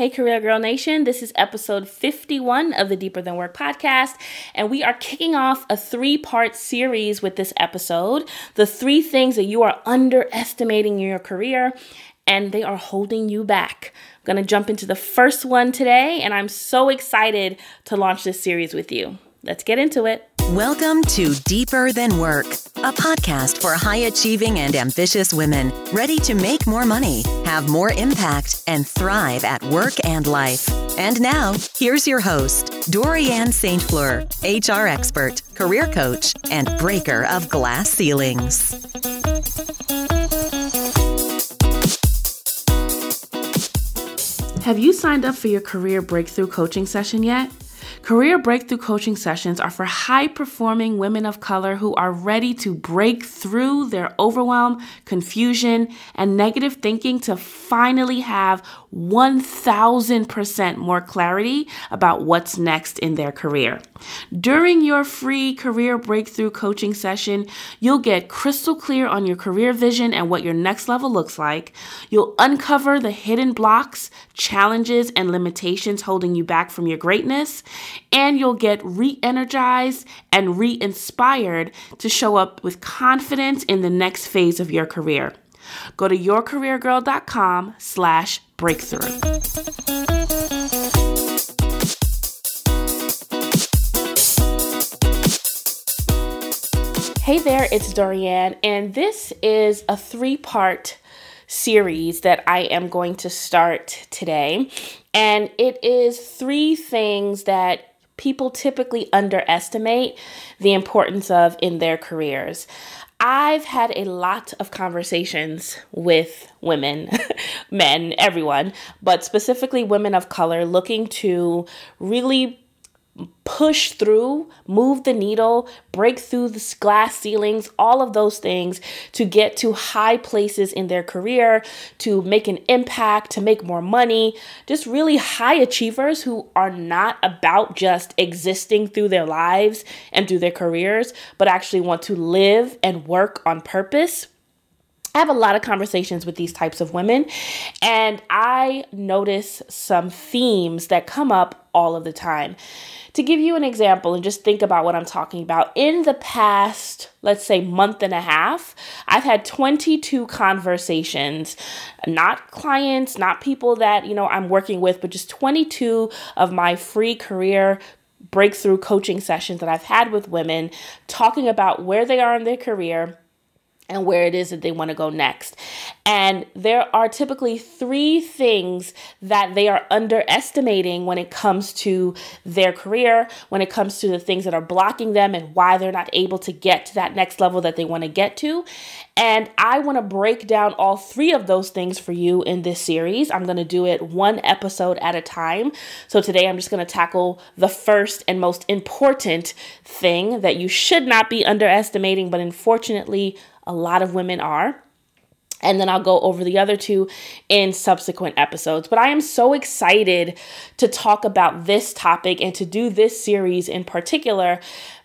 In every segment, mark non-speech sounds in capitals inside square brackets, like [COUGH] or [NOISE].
Hey, Career Girl Nation, this is episode 51 of the Deeper Than Work podcast, and we are kicking off a three part series with this episode. The three things that you are underestimating in your career and they are holding you back. I'm gonna jump into the first one today, and I'm so excited to launch this series with you. Let's get into it. Welcome to Deeper Than Work, a podcast for high achieving and ambitious women ready to make more money, have more impact, and thrive at work and life. And now, here's your host, Dorianne St. Fleur, HR expert, career coach, and breaker of glass ceilings. Have you signed up for your career breakthrough coaching session yet? Career breakthrough coaching sessions are for high performing women of color who are ready to break through their overwhelm, confusion, and negative thinking to finally have 1000% more clarity about what's next in their career. During your free career breakthrough coaching session, you'll get crystal clear on your career vision and what your next level looks like. You'll uncover the hidden blocks, challenges, and limitations holding you back from your greatness, and you'll get re-energized and re-inspired to show up with confidence in the next phase of your career. Go to yourcareergirl.com slash breakthrough. Hey there, it's Dorianne, and this is a three part series that I am going to start today. And it is three things that people typically underestimate the importance of in their careers. I've had a lot of conversations with women, [LAUGHS] men, everyone, but specifically women of color looking to really push through, move the needle, break through the glass ceilings, all of those things to get to high places in their career, to make an impact, to make more money. Just really high achievers who are not about just existing through their lives and through their careers, but actually want to live and work on purpose. I have a lot of conversations with these types of women, and I notice some themes that come up all of the time. To give you an example and just think about what I'm talking about, in the past, let's say, month and a half, I've had 22 conversations, not clients, not people that, you know, I'm working with, but just 22 of my free career breakthrough coaching sessions that I've had with women talking about where they are in their career and where it is that they want to go next. And there are typically three things that they are underestimating when it comes to their career, when it comes to the things that are blocking them and why they're not able to get to that next level that they want to get to. And I want to break down all three of those things for you in this series. I'm going to do it one episode at a time. So today I'm just going to tackle the first and most important thing that you should not be underestimating, but unfortunately, a lot of women are. And then I'll go over the other two in subsequent episodes. But I am so excited to talk about this topic and to do this series in particular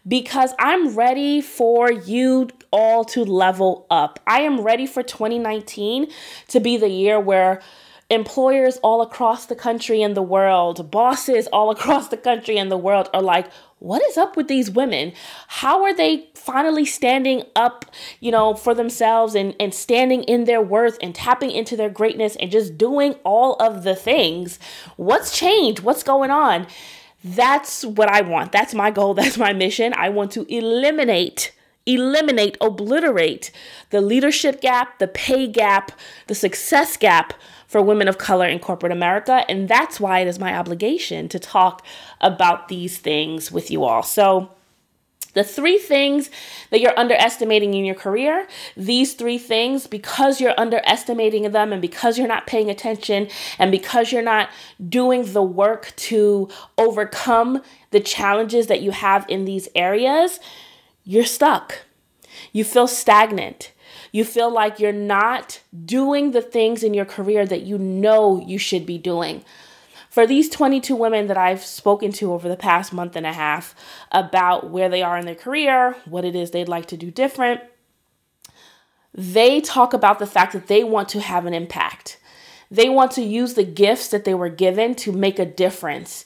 because I'm ready for you all to level up. I am ready for 2019 to be the year where employers all across the country and the world, bosses all [LAUGHS] across the country and the world are like, what is up with these women? How are they finally standing up, you know, for themselves and, and standing in their worth and tapping into their greatness and just doing all of the things? What's changed? What's going on? That's what I want. That's my goal. [LAUGHS] That's my mission. I want to eliminate eliminate, obliterate the leadership gap, the pay gap, the success gap for women of color in corporate America. And that's why it is my obligation to talk about these things with you all. So, the three things that you're underestimating in your career, these three things, because you're underestimating them and because you're not paying attention and because you're not doing the work to overcome the challenges that you have in these areas, you're stuck. You feel stagnant. You feel like you're not doing the things in your career that you know you should be doing. For these 22 women that I've spoken to over the past month and a half about where they are in their career, what it is they'd like to do different, they talk about the fact that they want to have an impact. They want to use the gifts that they were given to make a difference,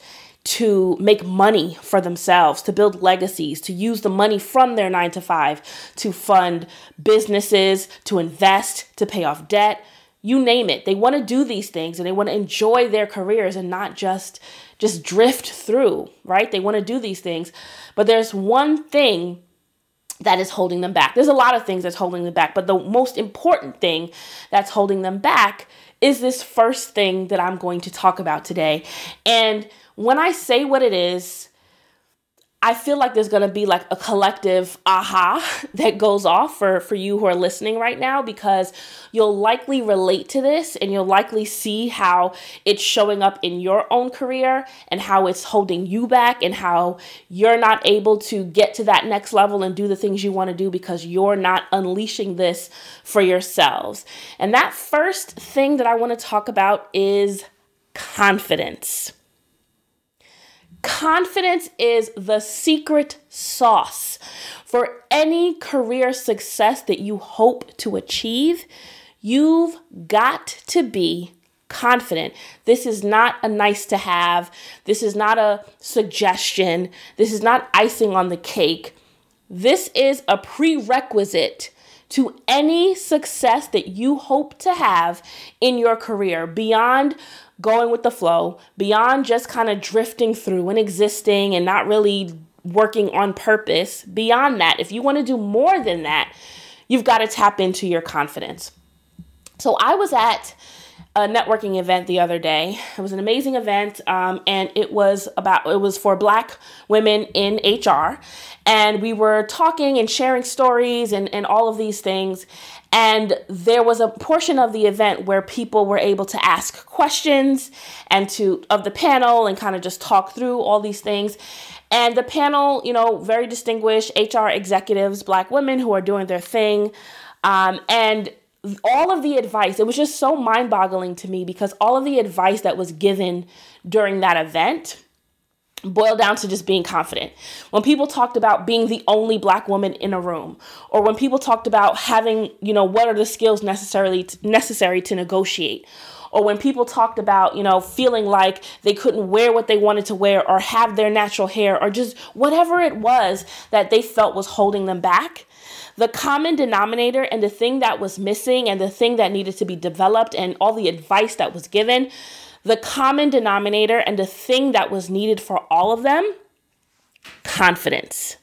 to make money for themselves, to build legacies, to use the money from their nine to five to fund businesses, to invest, to pay off debt. You name it. They want to do these things and they want to enjoy their careers and not just just drift through, right? They want to do these things. But there's one thing that is holding them back. There's a lot of things that's holding them back, but the most important thing that's holding them back is this first thing that I'm going to talk about today. And when I say what it is, I feel like there's going to be like a collective aha [LAUGHS] that goes off for, for you who are listening right now because you'll likely relate to this and you'll likely see how it's showing up in your own career and how it's holding you back and how you're not able to get to that next level and do the things you want to do because you're not unleashing this for yourselves. And that first thing that I want to talk about is confidence. Confidence is the secret sauce for any career success that you hope to achieve. You've got to be confident. This is not a nice to have. This is not a suggestion. This is not icing on the cake. This is a prerequisite to any success that you hope to have in your career beyond going with the flow, beyond just kind of drifting through and existing and not really working on purpose. Beyond that, if you want to do more than that, you've got to tap into your confidence. So I was at a networking event the other day. It was an amazing event, um, and it was about it was for Black women in HR, and we were talking and sharing stories and and all of these things. And there was a portion of the event where people were able to ask questions and to of the panel and kind of just talk through all these things. And the panel, you know, very distinguished HR executives, black women who are doing their thing. Um, and all of the advice, it was just so mind boggling to me because all of the advice that was given during that event boiled down to just being confident. When people talked about being the only black woman in a room, or when people talked about having, you know, what are the skills necessarily necessary to negotiate, or when people talked about, you know, feeling like they couldn't wear what they wanted to wear or have their natural hair or just whatever it was that they felt was holding them back, the common denominator and the thing that was missing and the thing that needed to be developed and all the advice that was given, the common denominator and the thing that was needed for all of them confidence.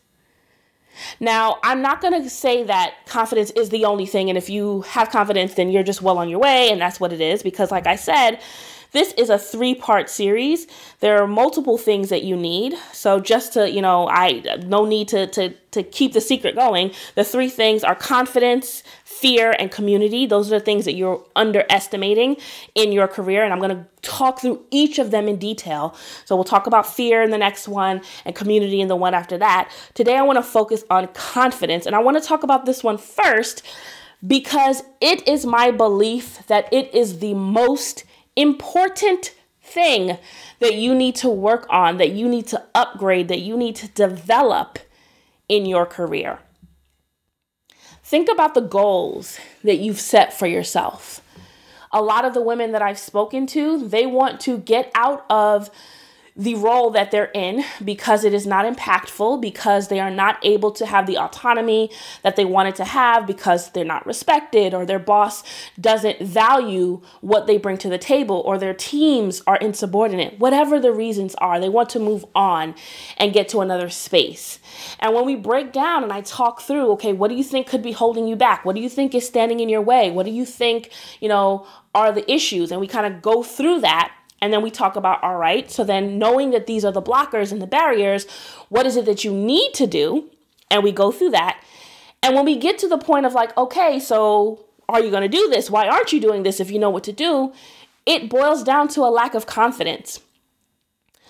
Now, I'm not going to say that confidence is the only thing, and if you have confidence, then you're just well on your way, and that's what it is, because, like I said, this is a three part series. There are multiple things that you need. So just to, you know, I no need to to to keep the secret going. The three things are confidence, fear, and community. Those are the things that you're underestimating in your career. And I'm going to talk through each of them in detail. So we'll talk about fear in the next one and community in the one after that. Today, I want to focus on confidence. And I want to talk about this one first because it is my belief that it is the most important thing that you need to work on, that you need to upgrade, that you need to develop in your career. Think about the goals that you've set for yourself. A lot of the women that I've spoken to, they want to get out of the role that they're in because it is not impactful, because they are not able to have the autonomy that they wanted to have, because they're not respected, or their boss doesn't value what they bring to the table, or their teams are insubordinate. Whatever the reasons are, they want to move on and get to another space. And when we break down and I talk through, okay, what do you think could be holding you back? What do you think is standing in your way? What do you think, you know, are the issues? And we kind of go through that and then we talk about, all right, so then knowing that these are the blockers and the barriers, what is it that you need to do? And we go through that. And when we get to the point of like, okay, so are you going to do this? Why aren't you doing this if you know what to do? It boils down to a lack of confidence.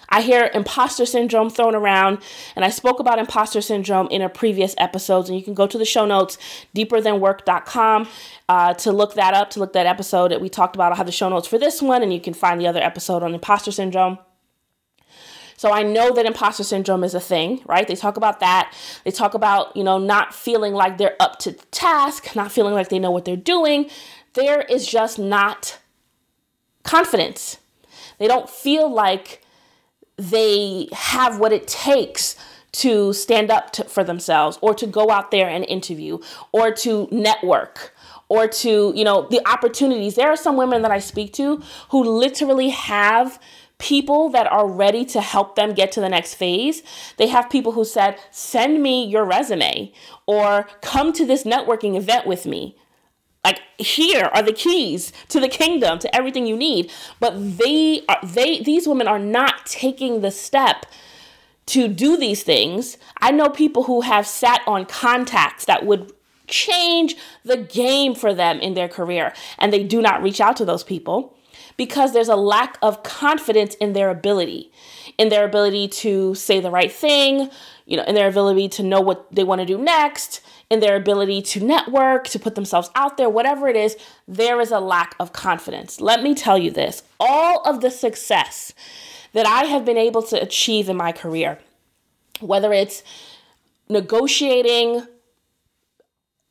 I hear imposter syndrome thrown around, and I spoke about imposter syndrome in a previous episode. and you can go to the show notes, deeperthanwork.com, uh, to look that up, to look that episode that we talked about. I'll have the show notes for this one, and you can find the other episode on imposter syndrome. So I know that imposter syndrome is a thing, right? They talk about that. They talk about, you know, not feeling like they're up to the task, not feeling like they know what they're doing. There is just not confidence. They don't feel like they have what it takes to stand up to, for themselves or to go out there and interview or to network or to, you know, the opportunities. There are some women that I speak to who literally have people that are ready to help them get to the next phase. They have people who said, "Send me your resume or come to this networking event with me." Like here are the keys to the kingdom, to everything you need. But they are they these women are not taking the step to do these things. I know people who have sat on contacts that would change the game for them in their career and they do not reach out to those people because there's a lack of confidence in their ability, in their ability to say the right thing, you know, in their ability to know what they want to do next, in their ability to network, to put themselves out there, whatever it is, there is a lack of confidence. Let me tell you this all of the success that I have been able to achieve in my career, whether it's negotiating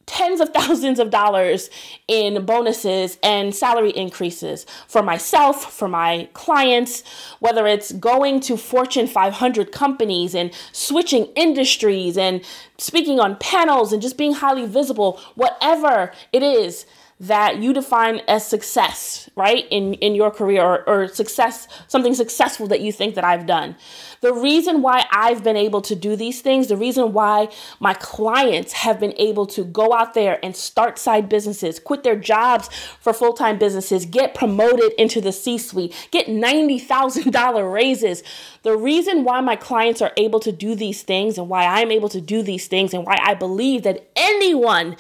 tens of thousands of dollars in bonuses and salary increases for myself, for my clients, whether it's going to Fortune 500 companies and switching industries and speaking on panels and just being highly visible, whatever it is that you define as success, right? In in your career or, or success, something successful that you think that I've done. The reason why I've been able to do these things, the reason why my clients have been able to go out there and start side businesses, quit their jobs for full-time businesses, get promoted into the C-suite, get $90,000 raises. The reason why my clients are able to do these things and why I'm able to do these things and why I believe that anyone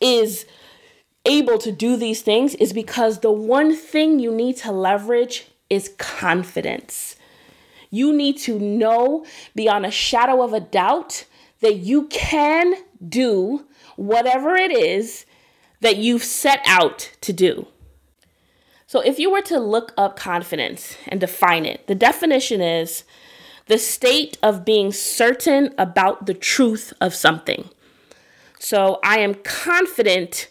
is able to do these things is because the one thing you need to leverage is confidence. You need to know beyond a shadow of a doubt that you can do whatever it is that you've set out to do. So, if you were to look up confidence and define it, the definition is the state of being certain about the truth of something. So, I am confident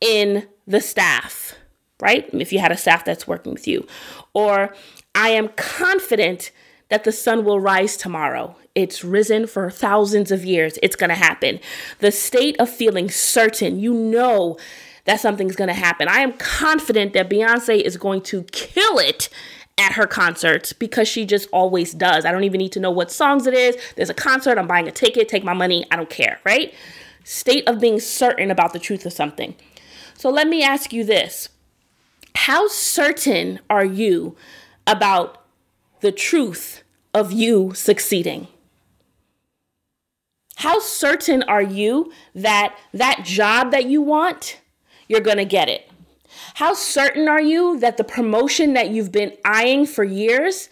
in the staff, right? If you had a staff that's working with you. Or I am confident that the sun will rise tomorrow. It's risen for thousands of years. It's going to happen. The state of feeling certain, you know that something's going to happen. I am confident that Beyonce is going to kill it at her concerts because she just always does. I don't even need to know what songs it is. There's a concert, I'm buying a ticket, take my money, I don't care, right? State of being certain about the truth of something. So let me ask you this How certain are you about the truth of you succeeding? How certain are you that that job that you want, you're going to get it? How certain are you that the promotion that you've been eyeing for years,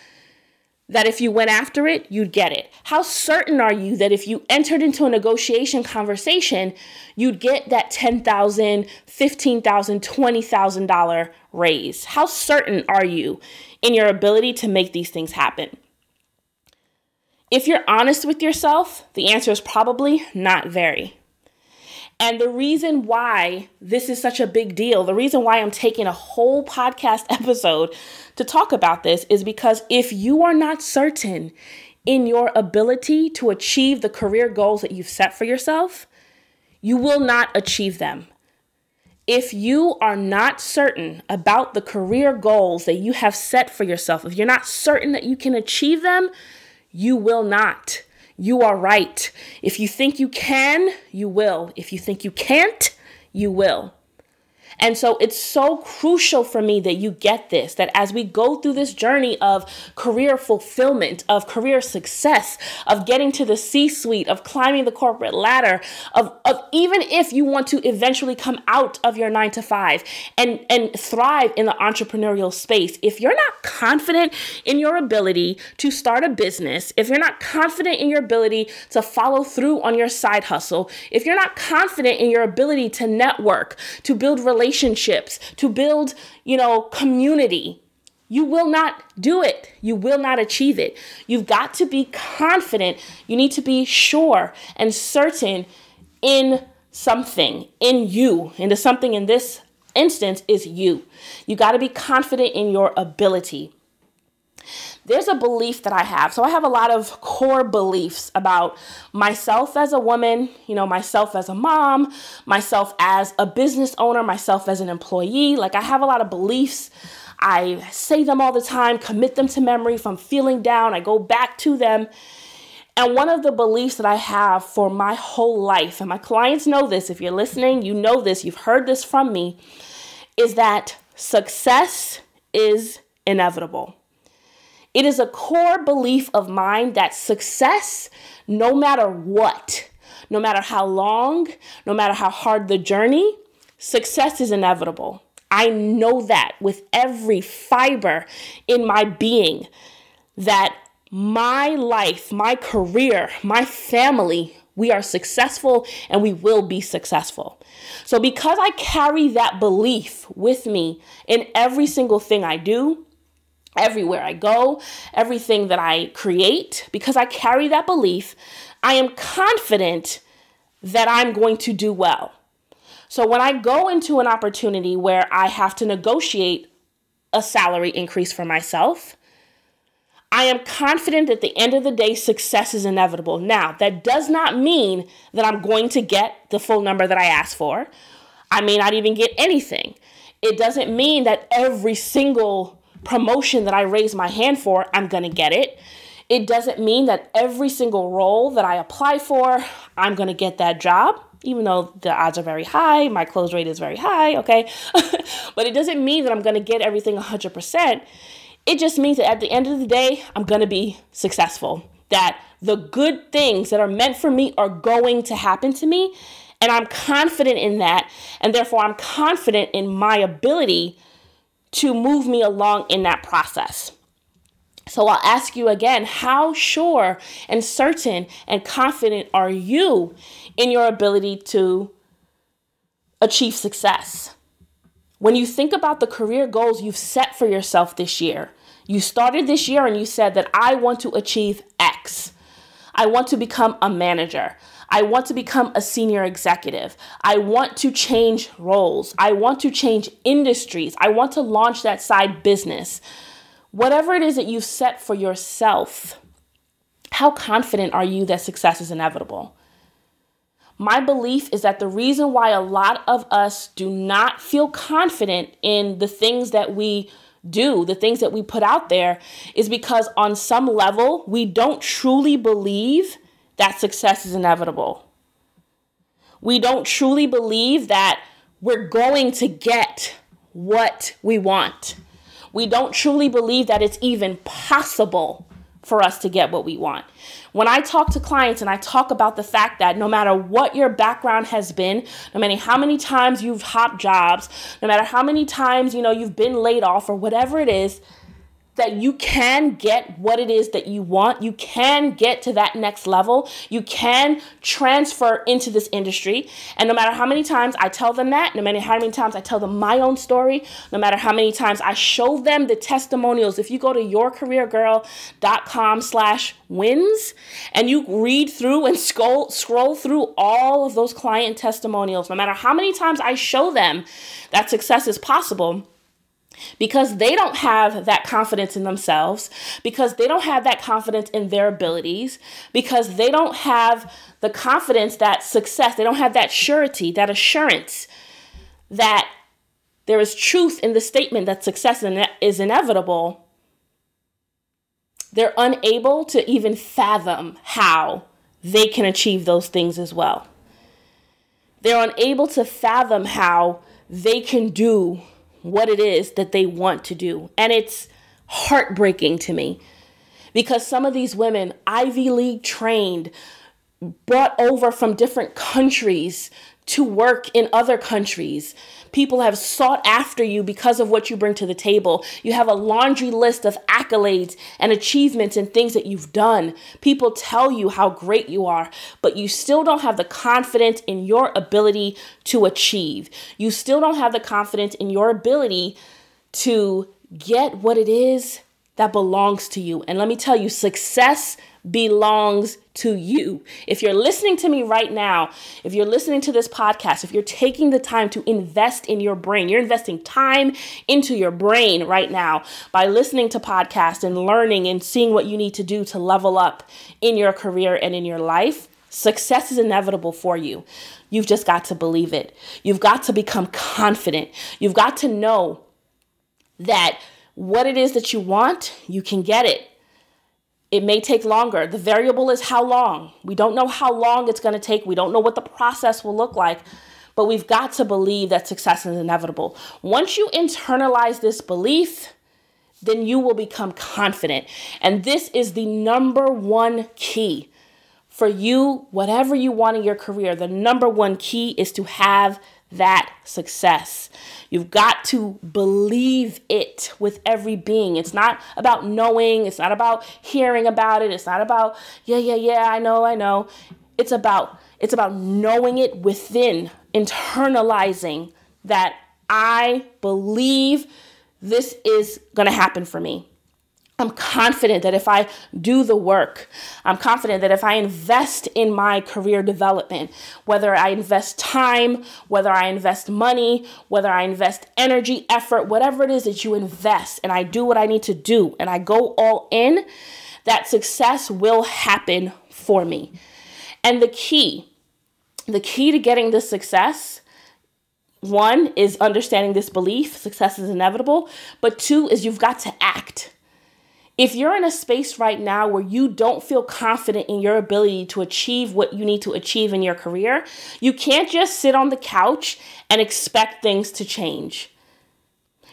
that if you went after it, you'd get it? How certain are you that if you entered into a negotiation conversation, you'd get that $10,000, $15,000, $20,000 raise? How certain are you in your ability to make these things happen? If you're honest with yourself, the answer is probably not very. And the reason why this is such a big deal, the reason why I'm taking a whole podcast [LAUGHS] episode to talk about this is because if you are not certain in your ability to achieve the career goals that you've set for yourself, you will not achieve them. If you are not certain about the career goals that you have set for yourself, if you're not certain that you can achieve them, you will not. You are right. If you think you can, you will. If you think you can't, you will. And so it's so crucial for me that you get this that as we go through this journey of career fulfillment, of career success, of getting to the C suite, of climbing the corporate ladder, of, of even if you want to eventually come out of your nine to five and, and thrive in the entrepreneurial space, if you're not confident in your ability to start a business, if you're not confident in your ability to follow through on your side hustle, if you're not confident in your ability to network, to build relationships, relationships, to build, you know, community. You will not do it. You will not achieve it. You've got to be confident. You need to be sure and certain in something, in you, into something in this instance is you. You got to be confident in your ability. There's a belief that I have. So I have a lot of core beliefs about myself as a woman, you know, myself as a mom, myself as a business owner, myself as an employee. Like I have a lot of beliefs. I say them all the time, commit them to memory. If I'm feeling down, I go back to them. And one of the beliefs that I have for my whole life, and my clients know this, if you're listening, you know this, you've heard this from me, is that success is inevitable. It is a core belief of mine that success, no matter what, no matter how long, no matter how hard the journey, success is inevitable. I know that with every fiber in my being that my life, my career, my family, we are successful and we will be successful. So, because I carry that belief with me in every single thing I do, everywhere I go, everything that I create, because I carry that belief, I am confident that I'm going to do well. So when I go into an opportunity where I have to negotiate a salary increase for myself, I am confident at the end of the day, success is inevitable. Now, that does not mean that I'm going to get the full number that I asked for. I may not even get anything. It doesn't mean that every single promotion that I raise my hand for, I'm going to get it. It doesn't mean that every single role that I apply for, I'm going to get that job, even though the odds are very high, my close rate is very high, okay? [LAUGHS] but it doesn't mean that I'm going to get everything 100%. It just means that at the end of the day, I'm going to be successful. That the good things that are meant for me are going to happen to me. And I'm confident in that. And therefore, I'm confident in my ability to move me along in that process. So I'll ask you again how sure and certain and confident are you in your ability to achieve success? When you think about the career goals you've set for yourself this year, you started this year and you said that I want to achieve X. I want to become a manager. I want to become a senior executive. I want to change roles. I want to change industries. I want to launch that side business. Whatever it is that you've set for yourself, how confident are you that success is inevitable? My belief is that the reason why a lot of us do not feel confident in the things that we do, the things that we put out there, is because on some level we don't truly believe that success is inevitable. We don't truly believe that we're going to get what we want. We don't truly believe that it's even possible for us to get what we want. When I talk to clients and I talk about the fact that no matter what your background has been, no matter how many times you've hopped jobs, no matter how many times, you know, you've been laid off or whatever it is, that you can get what it is that you want. You can get to that next level. You can transfer into this industry. And no matter how many times I tell them that, no matter how many times I tell them my own story, no matter how many times I show them the testimonials, if you go to yourcareergirl.com slash wins and you read through and scroll, scroll through all of those client testimonials, no matter how many times I show them that success is possible, because they don't have that confidence in themselves, because they don't have that confidence in their abilities, because they don't have the confidence that success, they don't have that surety, that assurance that there is truth in the statement that success is inevitable, they're unable to even fathom how they can achieve those things as well. They're unable to fathom how they can do what it is that they want to do. And it's heartbreaking to me because some of these women, Ivy League trained, brought over from different countries to work in other countries. People have sought after you because of what you bring to the table. You have a laundry list of accolades and achievements and things that you've done. People tell you how great you are, but you still don't have the confidence in your ability to achieve. You still don't have the confidence in your ability to get what it is that belongs to you. And let me tell you, success belongs to you. If you're listening to me right now, if you're listening to this podcast, if you're taking the time to invest in your brain, you're investing time into your brain right now by listening to podcasts and learning and seeing what you need to do to level up in your career and in your life. Success is inevitable for you. You've just got to believe it. You've got to become confident. You've got to know that what it is that you want, you can get it. It may take longer. The variable is how long. We don't know how long it's going to take. We don't know what the process will look like, but we've got to believe that success is inevitable. Once you internalize this belief, then you will become confident. And this is the number one key for you, whatever you want in your career. The number one key is to have that success. You've got to believe it with every being. It's not about knowing, it's not about hearing about it, it's not about yeah, yeah, yeah, I know, I know. It's about it's about knowing it within, internalizing that I believe this is going to happen for me. I'm confident that if I do the work, I'm confident that if I invest in my career development, whether I invest time, whether I invest money, whether I invest energy, effort, whatever it is that you invest, and I do what I need to do, and I go all in, that success will happen for me. And the key, the key to getting this success one is understanding this belief. Success is inevitable. But two is you've got to act if you're in a space right now where you don't feel confident in your ability to achieve what you need to achieve in your career, you can't just sit on the couch and expect things to change.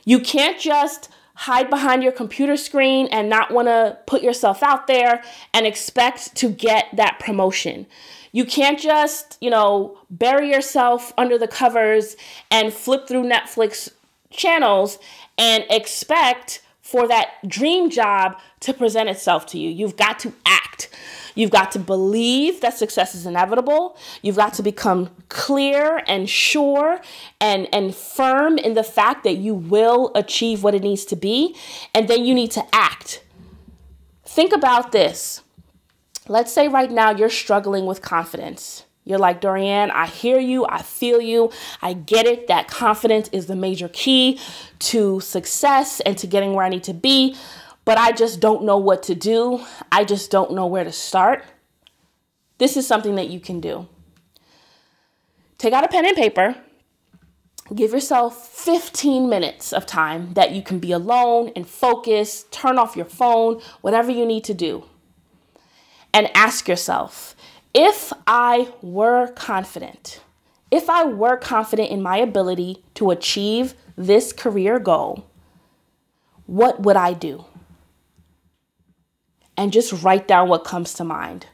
You can't just hide behind your computer screen and not want to put yourself out there and expect to get that promotion. You can't just, you know, bury yourself under the covers and flip through Netflix channels and expect for that dream job to present itself to you. You've got to act. You've got to believe that success is inevitable. You've got to become clear and sure and, and firm in the fact that you will achieve what it needs to be. And then you need to act. Think about this. Let's say right now you're struggling with confidence. You're like, Dorianne, I hear you, I feel you, I get it. That confidence is the major key to success and to getting where I need to be, but I just don't know what to do. I just don't know where to start. This is something that you can do. Take out a pen and paper. Give yourself 15 minutes of time that you can be alone and focus, turn off your phone, whatever you need to do. And ask yourself, if I were confident, if I were confident in my ability to achieve this career goal, what would I do? And just write down what comes to mind.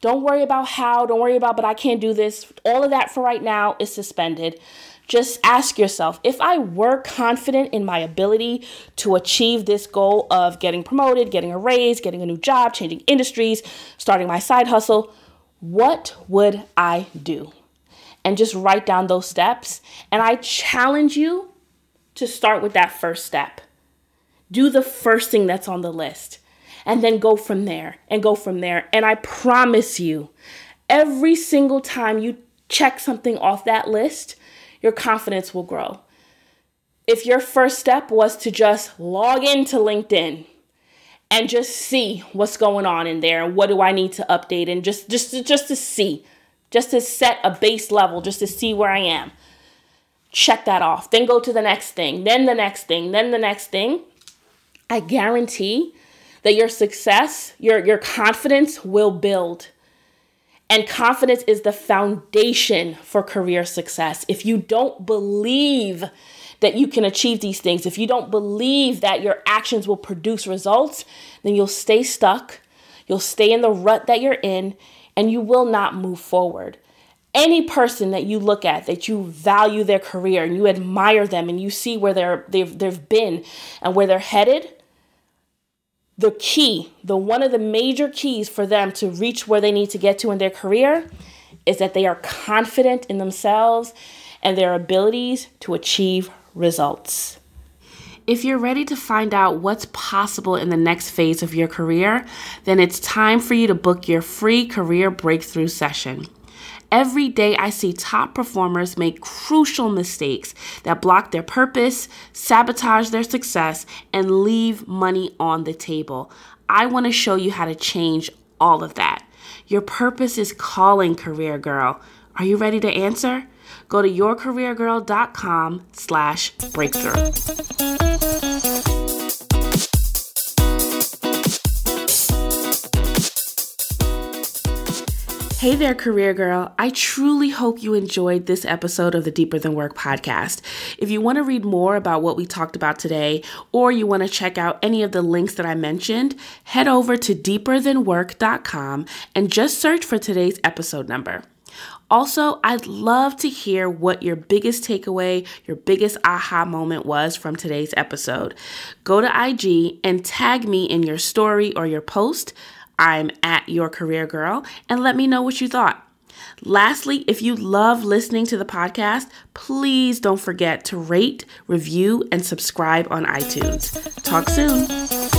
Don't worry about how, don't worry about, but I can't do this. All of that for right now is suspended. Just ask yourself if I were confident in my ability to achieve this goal of getting promoted, getting a raise, getting a new job, changing industries, starting my side hustle, what would I do? And just write down those steps. And I challenge you to start with that first step. Do the first thing that's on the list and then go from there and go from there. And I promise you, every single time you check something off that list, your confidence will grow. If your first step was to just log into LinkedIn, and just see what's going on in there and what do I need to update and just just just to see, just to set a base level, just to see where I am. Check that off. Then go to the next thing, then the next thing, then the next thing. I guarantee that your success, your your confidence will build. And confidence is the foundation for career success. If you don't believe that you can achieve these things, if you don't believe that your actions will produce results, then you'll stay stuck, you'll stay in the rut that you're in, and you will not move forward. Any person that you look at, that you value their career and you admire them and you see where they're, they've, they've been and where they're headed, the key, the one of the major keys for them to reach where they need to get to in their career is that they are confident in themselves and their abilities to achieve results. If you're ready to find out what's possible in the next phase of your career, then it's time for you to book your free career breakthrough session. Every day, I see top performers make crucial mistakes that block their purpose, sabotage their success, and leave money on the table. I want to show you how to change all of that. Your purpose is calling, career girl. Are you ready to answer? Go to yourcareergirl.com slash breakthrough. Hey there, career girl. I truly hope you enjoyed this episode of the Deeper Than Work podcast. If you want to read more about what we talked about today, or you want to check out any of the links that I mentioned, head over to deeperthanwork.com and just search for today's episode number. Also, I'd love to hear what your biggest takeaway, your biggest aha moment was from today's episode. Go to IG and tag me in your story or your post. I'm at Your Career Girl, and let me know what you thought. Lastly, if you love listening to the podcast, please don't forget to rate, review, and subscribe on iTunes. Talk soon.